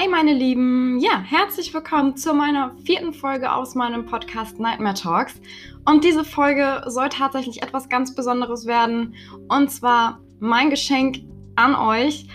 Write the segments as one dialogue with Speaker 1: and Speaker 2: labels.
Speaker 1: Hey meine Lieben, ja, herzlich willkommen zu meiner vierten Folge aus meinem Podcast Nightmare Talks. Und diese Folge soll tatsächlich etwas ganz Besonderes werden. Und zwar mein Geschenk an euch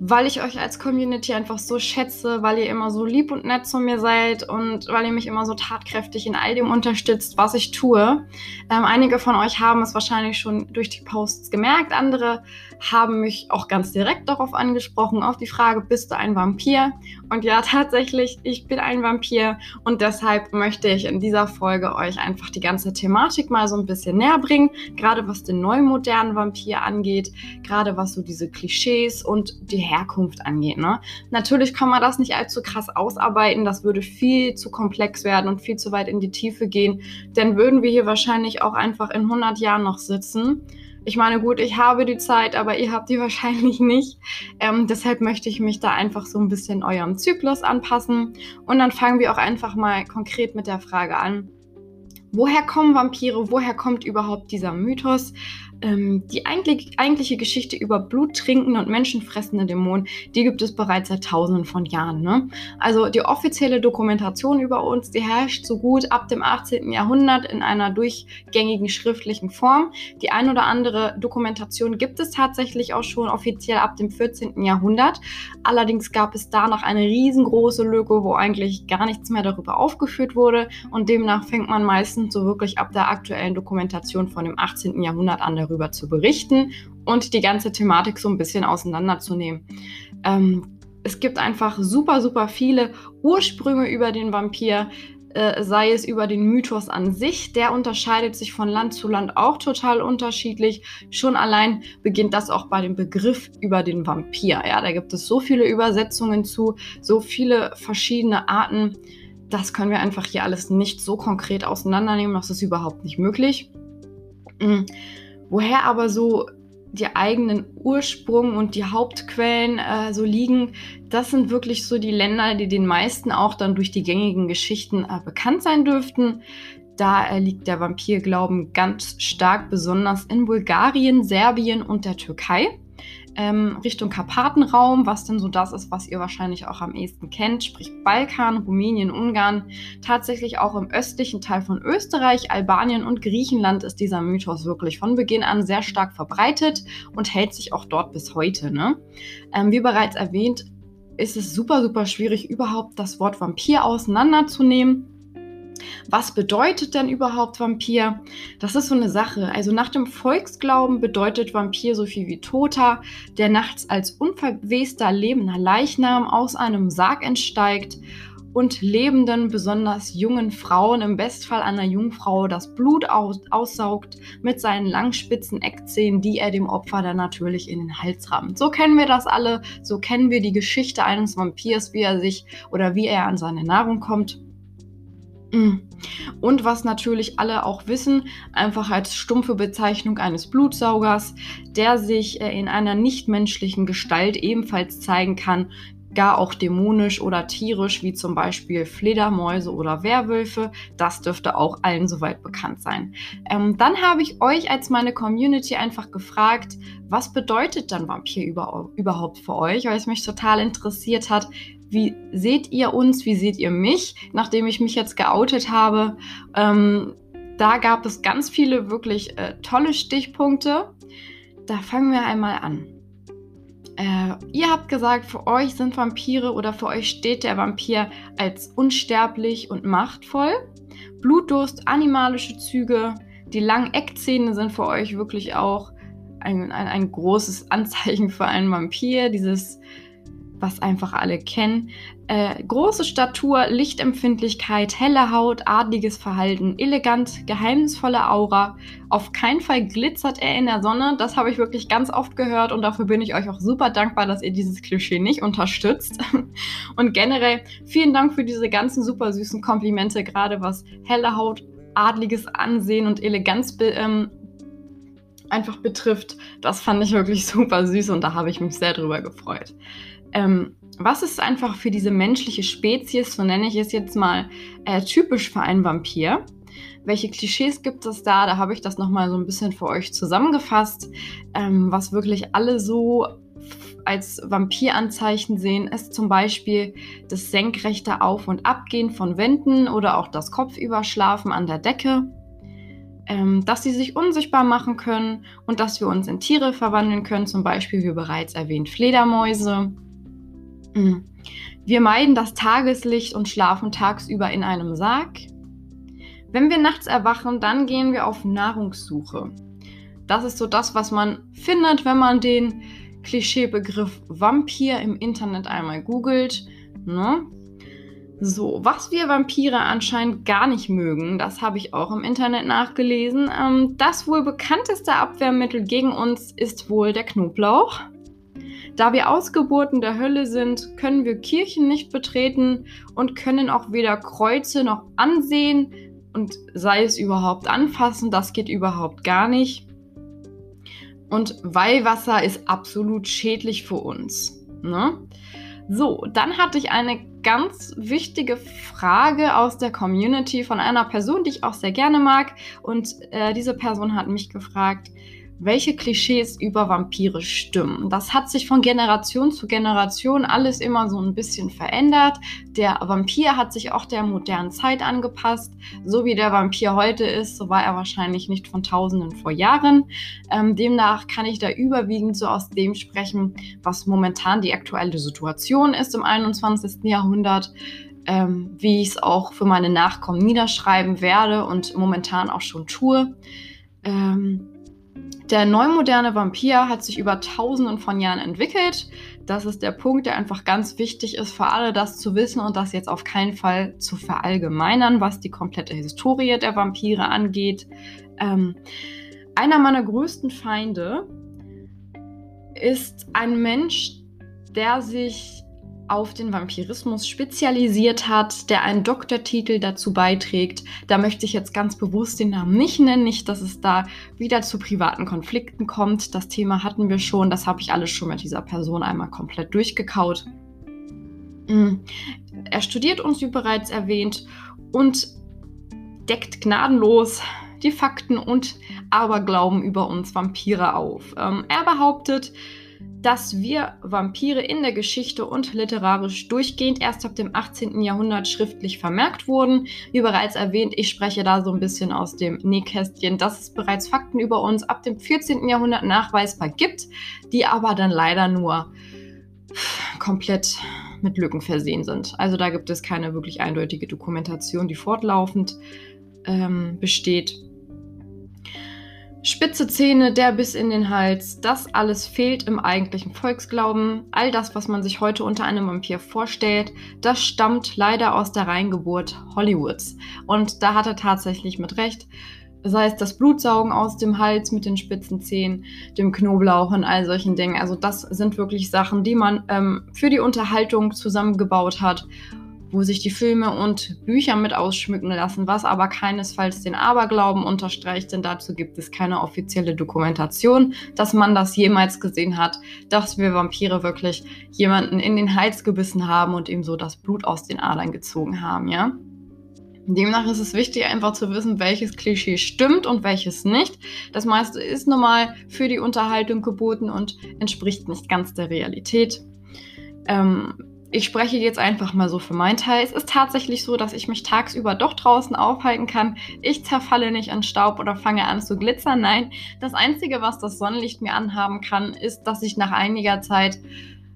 Speaker 1: weil ich euch als Community einfach so schätze, weil ihr immer so lieb und nett zu mir seid und weil ihr mich immer so tatkräftig in all dem unterstützt, was ich tue. Ähm, einige von euch haben es wahrscheinlich schon durch die Posts gemerkt, andere haben mich auch ganz direkt darauf angesprochen, auf die Frage, bist du ein Vampir? Und ja, tatsächlich, ich bin ein Vampir und deshalb möchte ich in dieser Folge euch einfach die ganze Thematik mal so ein bisschen näher bringen, gerade was den neumodernen Vampir angeht, gerade was so diese Klischees und die Herkunft angeht. Ne? Natürlich kann man das nicht allzu krass ausarbeiten, das würde viel zu komplex werden und viel zu weit in die Tiefe gehen, denn würden wir hier wahrscheinlich auch einfach in 100 Jahren noch sitzen. Ich meine, gut, ich habe die Zeit, aber ihr habt die wahrscheinlich nicht. Ähm, deshalb möchte ich mich da einfach so ein bisschen eurem Zyklus anpassen. Und dann fangen wir auch einfach mal konkret mit der Frage an. Woher kommen Vampire? Woher kommt überhaupt dieser Mythos? Ähm, die eigentlich, eigentliche Geschichte über bluttrinkende und menschenfressende Dämonen, die gibt es bereits seit tausenden von Jahren. Ne? Also die offizielle Dokumentation über uns, die herrscht so gut ab dem 18. Jahrhundert in einer durchgängigen schriftlichen Form. Die ein oder andere Dokumentation gibt es tatsächlich auch schon offiziell ab dem 14. Jahrhundert. Allerdings gab es da noch eine riesengroße Lücke, wo eigentlich gar nichts mehr darüber aufgeführt wurde und demnach fängt man meistens so wirklich ab der aktuellen Dokumentation von dem 18. Jahrhundert an darüber zu berichten und die ganze Thematik so ein bisschen auseinanderzunehmen. Ähm, es gibt einfach super, super viele Ursprünge über den Vampir, äh, sei es über den Mythos an sich. Der unterscheidet sich von Land zu Land auch total unterschiedlich. Schon allein beginnt das auch bei dem Begriff über den Vampir. Ja, da gibt es so viele Übersetzungen zu, so viele verschiedene Arten. Das können wir einfach hier alles nicht so konkret auseinandernehmen. Das ist überhaupt nicht möglich. Mhm. Woher aber so die eigenen Ursprung und die Hauptquellen äh, so liegen, das sind wirklich so die Länder, die den meisten auch dann durch die gängigen Geschichten äh, bekannt sein dürften. Da äh, liegt der Vampirglauben ganz stark, besonders in Bulgarien, Serbien und der Türkei ähm, Richtung Karpatenraum, was denn so das ist, was ihr wahrscheinlich auch am ehesten kennt, sprich Balkan, Rumänien, Ungarn, tatsächlich auch im östlichen Teil von Österreich, Albanien und Griechenland ist dieser Mythos wirklich von Beginn an sehr stark verbreitet und hält sich auch dort bis heute. Ne? Ähm, wie bereits erwähnt, ist es super, super schwierig, überhaupt das Wort Vampir auseinanderzunehmen. Was bedeutet denn überhaupt Vampir? Das ist so eine Sache. Also nach dem Volksglauben bedeutet Vampir so viel wie Toter, der nachts als unverwester lebender Leichnam aus einem Sarg entsteigt und lebenden, besonders jungen Frauen, im Bestfall einer Jungfrau, das Blut aus aussaugt mit seinen langspitzen Eckzähnen, die er dem Opfer dann natürlich in den Hals rammt. So kennen wir das alle, so kennen wir die Geschichte eines Vampirs, wie er sich oder wie er an seine Nahrung kommt. Mm. Und was natürlich alle auch wissen, einfach als stumpfe Bezeichnung eines Blutsaugers, der sich äh, in einer nichtmenschlichen Gestalt ebenfalls zeigen kann, gar auch dämonisch oder tierisch, wie zum Beispiel Fledermäuse oder Werwölfe. Das dürfte auch allen soweit bekannt sein. Ähm, dann habe ich euch als meine Community einfach gefragt, was bedeutet dann Vampir über, überhaupt für euch, weil es mich total interessiert hat, wie seht ihr uns, wie seht ihr mich, nachdem ich mich jetzt geoutet habe. Ähm, da gab es ganz viele wirklich äh, tolle Stichpunkte. Da fangen wir einmal an. Äh, ihr habt gesagt, für euch sind Vampire oder für euch steht der Vampir als unsterblich und machtvoll. Blutdurst, animalische Züge, die langen Eckzähne sind für euch wirklich auch ein, ein, ein großes Anzeichen für einen Vampir. Dieses was einfach alle kennen. Äh, große Statur, Lichtempfindlichkeit, helle Haut, adliges Verhalten, elegant, geheimnisvolle Aura. Auf keinen Fall glitzert er in der Sonne. Das habe ich wirklich ganz oft gehört und dafür bin ich euch auch super dankbar, dass ihr dieses Klischee nicht unterstützt. Und generell vielen Dank für diese ganzen super süßen Komplimente, gerade was helle Haut, adliges Ansehen und Eleganz ähm, einfach betrifft. Das fand ich wirklich super süß und da habe ich mich sehr drüber gefreut. Ähm, was ist einfach für diese menschliche Spezies, so nenne ich es jetzt mal, äh, typisch für einen Vampir? Welche Klischees gibt es da? Da habe ich das nochmal so ein bisschen für euch zusammengefasst, ähm, was wirklich alle so als Vampiranzeichen sehen, ist zum Beispiel das senkrechte Auf- und Abgehen von Wänden oder auch das Kopfüberschlafen an der Decke. Ähm, dass sie sich unsichtbar machen können und dass wir uns in Tiere verwandeln können, zum Beispiel wie bereits erwähnt Fledermäuse. Mhm. Wir meiden das Tageslicht und schlafen tagsüber in einem Sarg. Wenn wir nachts erwachen, dann gehen wir auf Nahrungssuche. Das ist so das, was man findet, wenn man den Klischeebegriff Vampir im Internet einmal googelt. Ne? So, was wir Vampire anscheinend gar nicht mögen, das habe ich auch im Internet nachgelesen. Ähm, das wohl bekannteste Abwehrmittel gegen uns ist wohl der Knoblauch. Da wir Ausgeburten der Hölle sind, können wir Kirchen nicht betreten und können auch weder Kreuze noch ansehen und sei es überhaupt anfassen, das geht überhaupt gar nicht. Und Weihwasser ist absolut schädlich für uns. Ne? So, dann hatte ich eine ganz wichtige Frage aus der Community von einer Person, die ich auch sehr gerne mag. Und äh, diese Person hat mich gefragt, welche Klischees über Vampire stimmen. Das hat sich von Generation zu Generation alles immer so ein bisschen verändert. Der Vampir hat sich auch der modernen Zeit angepasst. So wie der Vampir heute ist, so war er wahrscheinlich nicht von Tausenden vor Jahren. Ähm, demnach kann ich da überwiegend so aus dem sprechen, was momentan die aktuelle Situation ist im 21. Jahrhundert. Ähm, wie ich es auch für meine Nachkommen niederschreiben werde und momentan auch schon tue. Ähm, der neumoderne Vampir hat sich über tausenden von Jahren entwickelt. Das ist der Punkt, der einfach ganz wichtig ist für alle, das zu wissen und das jetzt auf keinen Fall zu verallgemeinern, was die komplette Historie der Vampire angeht. Ähm, einer meiner größten Feinde ist ein Mensch, der sich auf den Vampirismus spezialisiert hat, der einen Doktortitel dazu beiträgt. Da möchte ich jetzt ganz bewusst den Namen nicht nennen, nicht, dass es da wieder zu privaten Konflikten kommt. Das Thema hatten wir schon, das habe ich alles schon mit dieser Person einmal komplett durchgekaut. Mm. Er studiert uns, wie bereits erwähnt, und deckt gnadenlos die Fakten und Aberglauben über uns Vampire auf. Ähm, er behauptet, dass wir Vampire in der Geschichte und literarisch durchgehend erst ab dem 18. Jahrhundert schriftlich vermerkt wurden. Wie bereits erwähnt, ich spreche da so ein bisschen aus dem Nähkästchen, dass es bereits Fakten über uns ab dem 14. Jahrhundert nachweisbar gibt, die aber dann leider nur komplett mit Lücken versehen sind. Also da gibt es keine wirklich eindeutige Dokumentation, die fortlaufend ähm, besteht. Spitze Zähne, der Biss in den Hals, das alles fehlt im eigentlichen Volksglauben. All das, was man sich heute unter einem Vampir vorstellt, das stammt leider aus der Reingeburt Hollywoods. Und da hat er tatsächlich mit Recht. Sei es das Blutsaugen aus dem Hals mit den spitzen Zähnen, dem Knoblauch und all solchen Dingen. Also das sind wirklich Sachen, die man ähm, für die Unterhaltung zusammengebaut hat wo sich die Filme und Bücher mit ausschmücken lassen, was aber keinesfalls den Aberglauben unterstreicht, denn dazu gibt es keine offizielle Dokumentation, dass man das jemals gesehen hat, dass wir Vampire wirklich jemanden in den Hals gebissen haben und ihm so das Blut aus den Adern gezogen haben, ja. Demnach ist es wichtig, einfach zu wissen, welches Klischee stimmt und welches nicht. Das meiste ist normal für die Unterhaltung geboten und entspricht nicht ganz der Realität. Ähm, ich spreche jetzt einfach mal so für meinen Teil. Es ist tatsächlich so, dass ich mich tagsüber doch draußen aufhalten kann. Ich zerfalle nicht in Staub oder fange an zu glitzern. Nein, das Einzige, was das Sonnenlicht mir anhaben kann, ist, dass ich nach einiger Zeit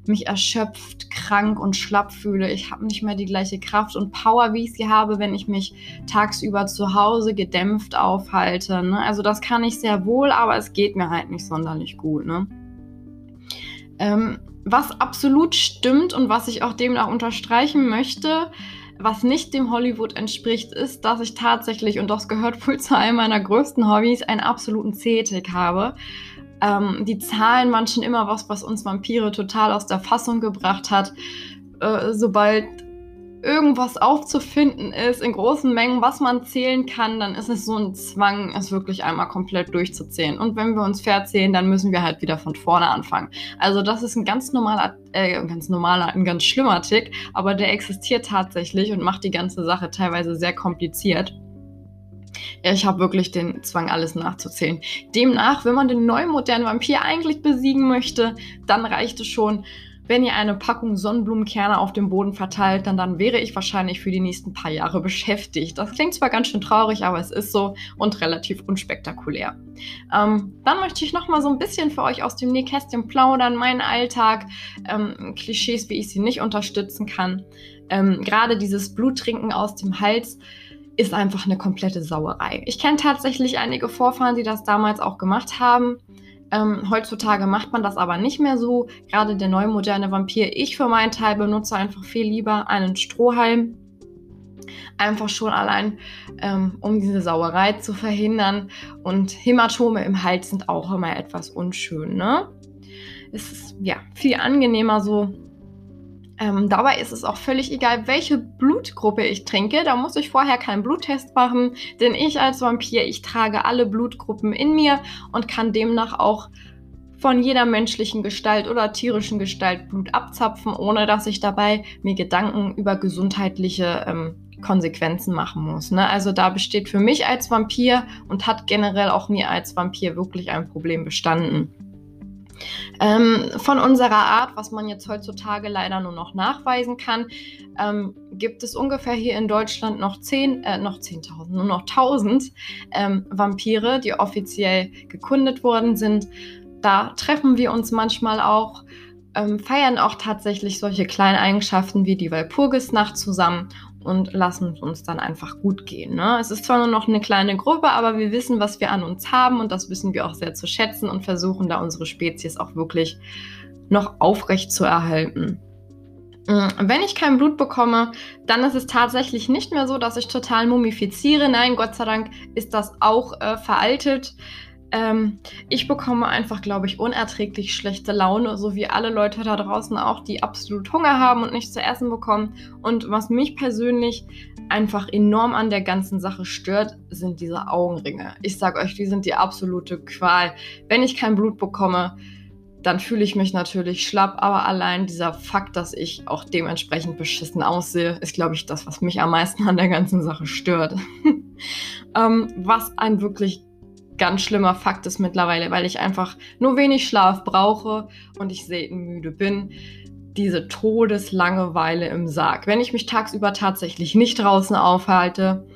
Speaker 1: mich erschöpft, krank und schlapp fühle. Ich habe nicht mehr die gleiche Kraft und Power, wie ich sie habe, wenn ich mich tagsüber zu Hause gedämpft aufhalte. Ne? Also das kann ich sehr wohl, aber es geht mir halt nicht sonderlich gut. Ne? Ähm, was absolut stimmt und was ich auch demnach unterstreichen möchte, was nicht dem Hollywood entspricht, ist, dass ich tatsächlich, und das gehört wohl zu einem meiner größten Hobbys, einen absoluten Zetik habe. Ähm, die Zahlen manchen immer was, was uns Vampire total aus der Fassung gebracht hat. Äh, sobald irgendwas aufzufinden ist in großen Mengen, was man zählen kann, dann ist es so ein Zwang, es wirklich einmal komplett durchzuzählen. Und wenn wir uns verzählen, dann müssen wir halt wieder von vorne anfangen. Also das ist ein ganz normaler, äh, ein ganz normaler, ein ganz schlimmer Tick, aber der existiert tatsächlich und macht die ganze Sache teilweise sehr kompliziert. Ich habe wirklich den Zwang, alles nachzuzählen. Demnach, wenn man den neuen modernen Vampir eigentlich besiegen möchte, dann reicht es schon, wenn ihr eine Packung Sonnenblumenkerne auf dem Boden verteilt, dann, dann wäre ich wahrscheinlich für die nächsten paar Jahre beschäftigt. Das klingt zwar ganz schön traurig, aber es ist so und relativ unspektakulär. Ähm, dann möchte ich noch mal so ein bisschen für euch aus dem Nähkästchen plaudern, meinen Alltag, ähm, Klischees, wie ich sie nicht unterstützen kann. Ähm, Gerade dieses Bluttrinken aus dem Hals ist einfach eine komplette Sauerei. Ich kenne tatsächlich einige Vorfahren, die das damals auch gemacht haben. Ähm, heutzutage macht man das aber nicht mehr so. Gerade der neue moderne Vampir. Ich für meinen Teil benutze einfach viel lieber einen Strohhalm. Einfach schon allein, ähm, um diese Sauerei zu verhindern. Und Hämatome im Hals sind auch immer etwas unschön. Ne? Es ist ja viel angenehmer so ähm, dabei ist es auch völlig egal, welche Blutgruppe ich trinke. Da muss ich vorher keinen Bluttest machen, denn ich als Vampir, ich trage alle Blutgruppen in mir und kann demnach auch von jeder menschlichen Gestalt oder tierischen Gestalt Blut abzapfen, ohne dass ich dabei mir Gedanken über gesundheitliche ähm, Konsequenzen machen muss. Ne? Also da besteht für mich als Vampir und hat generell auch mir als Vampir wirklich ein Problem bestanden. Ähm, von unserer Art, was man jetzt heutzutage leider nur noch nachweisen kann, ähm, gibt es ungefähr hier in Deutschland noch 10, äh, noch 10.000, nur noch 1000 ähm, Vampire, die offiziell gekundet worden sind. Da treffen wir uns manchmal auch ähm, feiern auch tatsächlich solche kleinen Eigenschaften wie die Walpurgisnacht zusammen und lassen uns dann einfach gut gehen. Ne? Es ist zwar nur noch eine kleine Gruppe, aber wir wissen, was wir an uns haben und das wissen wir auch sehr zu schätzen und versuchen da unsere Spezies auch wirklich noch aufrecht zu erhalten. Mm, wenn ich kein Blut bekomme, dann ist es tatsächlich nicht mehr so, dass ich total mumifiziere. Nein, Gott sei Dank ist das auch äh, veraltet. Ähm, ich bekomme einfach, glaube ich, unerträglich schlechte Laune, so wie alle Leute da draußen auch, die absolut Hunger haben und nichts zu essen bekommen. Und was mich persönlich einfach enorm an der ganzen Sache stört, sind diese Augenringe. Ich sage euch, die sind die absolute Qual. Wenn ich kein Blut bekomme, dann fühle ich mich natürlich schlapp, aber allein dieser Fakt, dass ich auch dementsprechend beschissen aussehe, ist, glaube ich, das, was mich am meisten an der ganzen Sache stört. ähm, was ein wirklich ganz schlimmer Fakt ist mittlerweile, weil ich einfach nur wenig Schlaf brauche und ich selten müde bin. Diese Todeslangeweile im Sarg. Wenn ich mich tagsüber tatsächlich nicht draußen aufhalte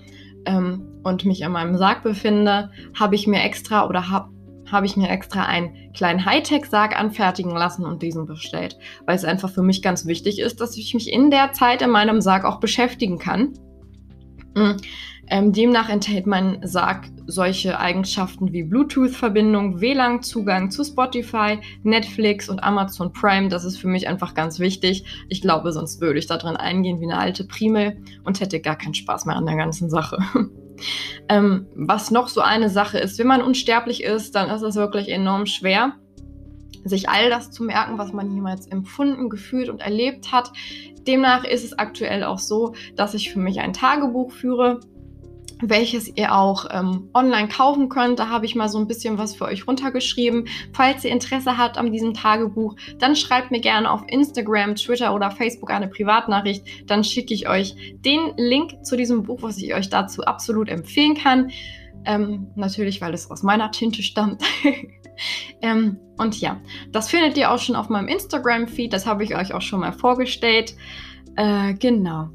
Speaker 1: ähm, und mich in meinem Sarg befinde, habe ich mir extra oder habe habe ich mir extra einen kleinen Hightech-Sarg anfertigen lassen und diesen bestellt, weil es einfach für mich ganz wichtig ist, dass ich mich in der Zeit in meinem Sarg auch beschäftigen kann. Mhm. Ähm, demnach enthält mein Sarg solche Eigenschaften wie Bluetooth-Verbindung, WLAN-Zugang zu Spotify, Netflix und Amazon Prime. Das ist für mich einfach ganz wichtig. Ich glaube, sonst würde ich da drin eingehen wie eine alte Primel und hätte gar keinen Spaß mehr an der ganzen Sache. ähm, was noch so eine Sache ist, wenn man unsterblich ist, dann ist es wirklich enorm schwer sich all das zu merken, was man jemals empfunden, gefühlt und erlebt hat. Demnach ist es aktuell auch so, dass ich für mich ein Tagebuch führe, welches ihr auch ähm, online kaufen könnt. Da habe ich mal so ein bisschen was für euch runtergeschrieben. Falls ihr Interesse habt an diesem Tagebuch, dann schreibt mir gerne auf Instagram, Twitter oder Facebook eine Privatnachricht. Dann schicke ich euch den Link zu diesem Buch, was ich euch dazu absolut empfehlen kann. Ähm, natürlich, weil es aus meiner Tinte stammt. ähm, und ja, das findet ihr auch schon auf meinem Instagram-Feed. Das habe ich euch auch schon mal vorgestellt. Äh, genau.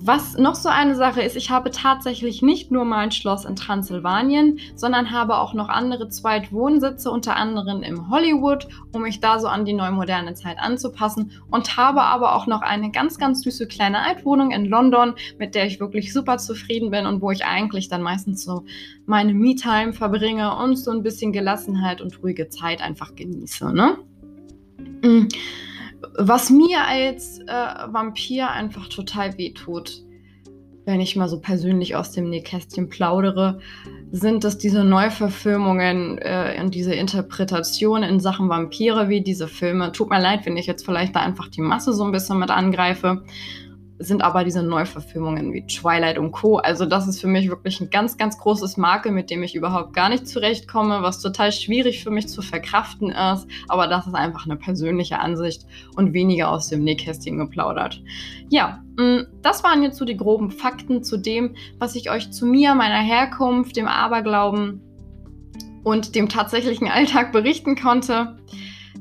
Speaker 1: Was noch so eine Sache ist, ich habe tatsächlich nicht nur mein Schloss in Transsilvanien, sondern habe auch noch andere Zweitwohnsitze, unter anderem im Hollywood, um mich da so an die neumoderne Zeit anzupassen und habe aber auch noch eine ganz, ganz süße kleine Altwohnung in London, mit der ich wirklich super zufrieden bin und wo ich eigentlich dann meistens so meine Me-Time verbringe und so ein bisschen Gelassenheit und ruhige Zeit einfach genieße. Ne? Mhm. Was mir als äh, Vampir einfach total wehtut, wenn ich mal so persönlich aus dem Nähkästchen plaudere, sind es diese Neuverfilmungen äh, und diese Interpretationen in Sachen Vampire wie diese Filme. Tut mir leid, wenn ich jetzt vielleicht da einfach die Masse so ein bisschen mit angreife. Sind aber diese Neuverfilmungen wie Twilight und Co. Also das ist für mich wirklich ein ganz, ganz großes Makel, mit dem ich überhaupt gar nicht zurechtkomme, was total schwierig für mich zu verkraften ist. Aber das ist einfach eine persönliche Ansicht und weniger aus dem Nähkästchen geplaudert. Ja, mm, das waren jetzt so die groben Fakten zu dem, was ich euch zu mir, meiner Herkunft, dem Aberglauben und dem tatsächlichen Alltag berichten konnte.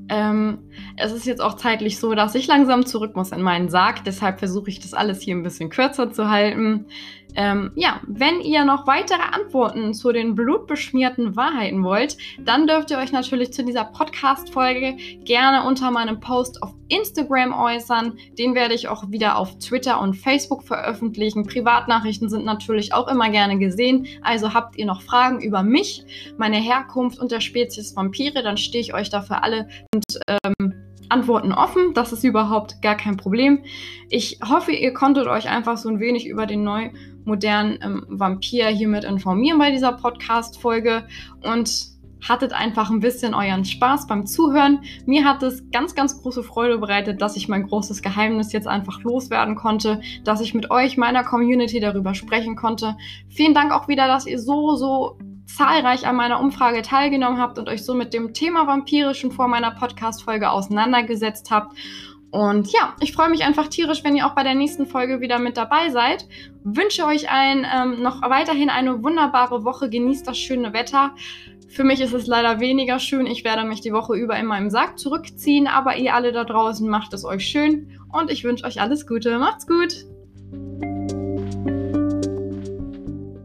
Speaker 1: Ähm, es ist jetzt auch zeitlich so, dass ich langsam zurück muss in meinen Sarg. Deshalb versuche ich das alles hier ein bisschen kürzer zu halten. Ähm, ja, wenn ihr noch weitere Antworten zu den blutbeschmierten Wahrheiten wollt, dann dürft ihr euch natürlich zu dieser Podcast-Folge gerne unter meinem Post auf Instagram äußern. Den werde ich auch wieder auf Twitter und Facebook veröffentlichen. Privatnachrichten sind natürlich auch immer gerne gesehen. Also habt ihr noch Fragen über mich, meine Herkunft und der Spezies Vampire, dann stehe ich euch dafür alle und ähm, Antworten offen. Das ist überhaupt gar kein Problem. Ich hoffe, ihr konntet euch einfach so ein wenig über den neu modernen ähm, Vampir hiermit informieren bei dieser Podcast-Folge und hattet einfach ein bisschen euren Spaß beim Zuhören. Mir hat es ganz, ganz große Freude bereitet, dass ich mein großes Geheimnis jetzt einfach loswerden konnte, dass ich mit euch, meiner Community darüber sprechen konnte. Vielen Dank auch wieder, dass ihr so, so zahlreich an meiner Umfrage teilgenommen habt und euch so mit dem Thema Vampire schon vor meiner Podcast-Folge auseinandergesetzt habt. Und ja, ich freue mich einfach tierisch, wenn ihr auch bei der nächsten Folge wieder mit dabei seid. Wünsche euch ein, ähm, noch weiterhin eine wunderbare Woche. Genießt das schöne Wetter. Für mich ist es leider weniger schön. Ich werde mich die Woche über in meinem Sack zurückziehen. Aber ihr alle da draußen macht es euch schön. Und ich wünsche euch alles Gute. Macht's gut.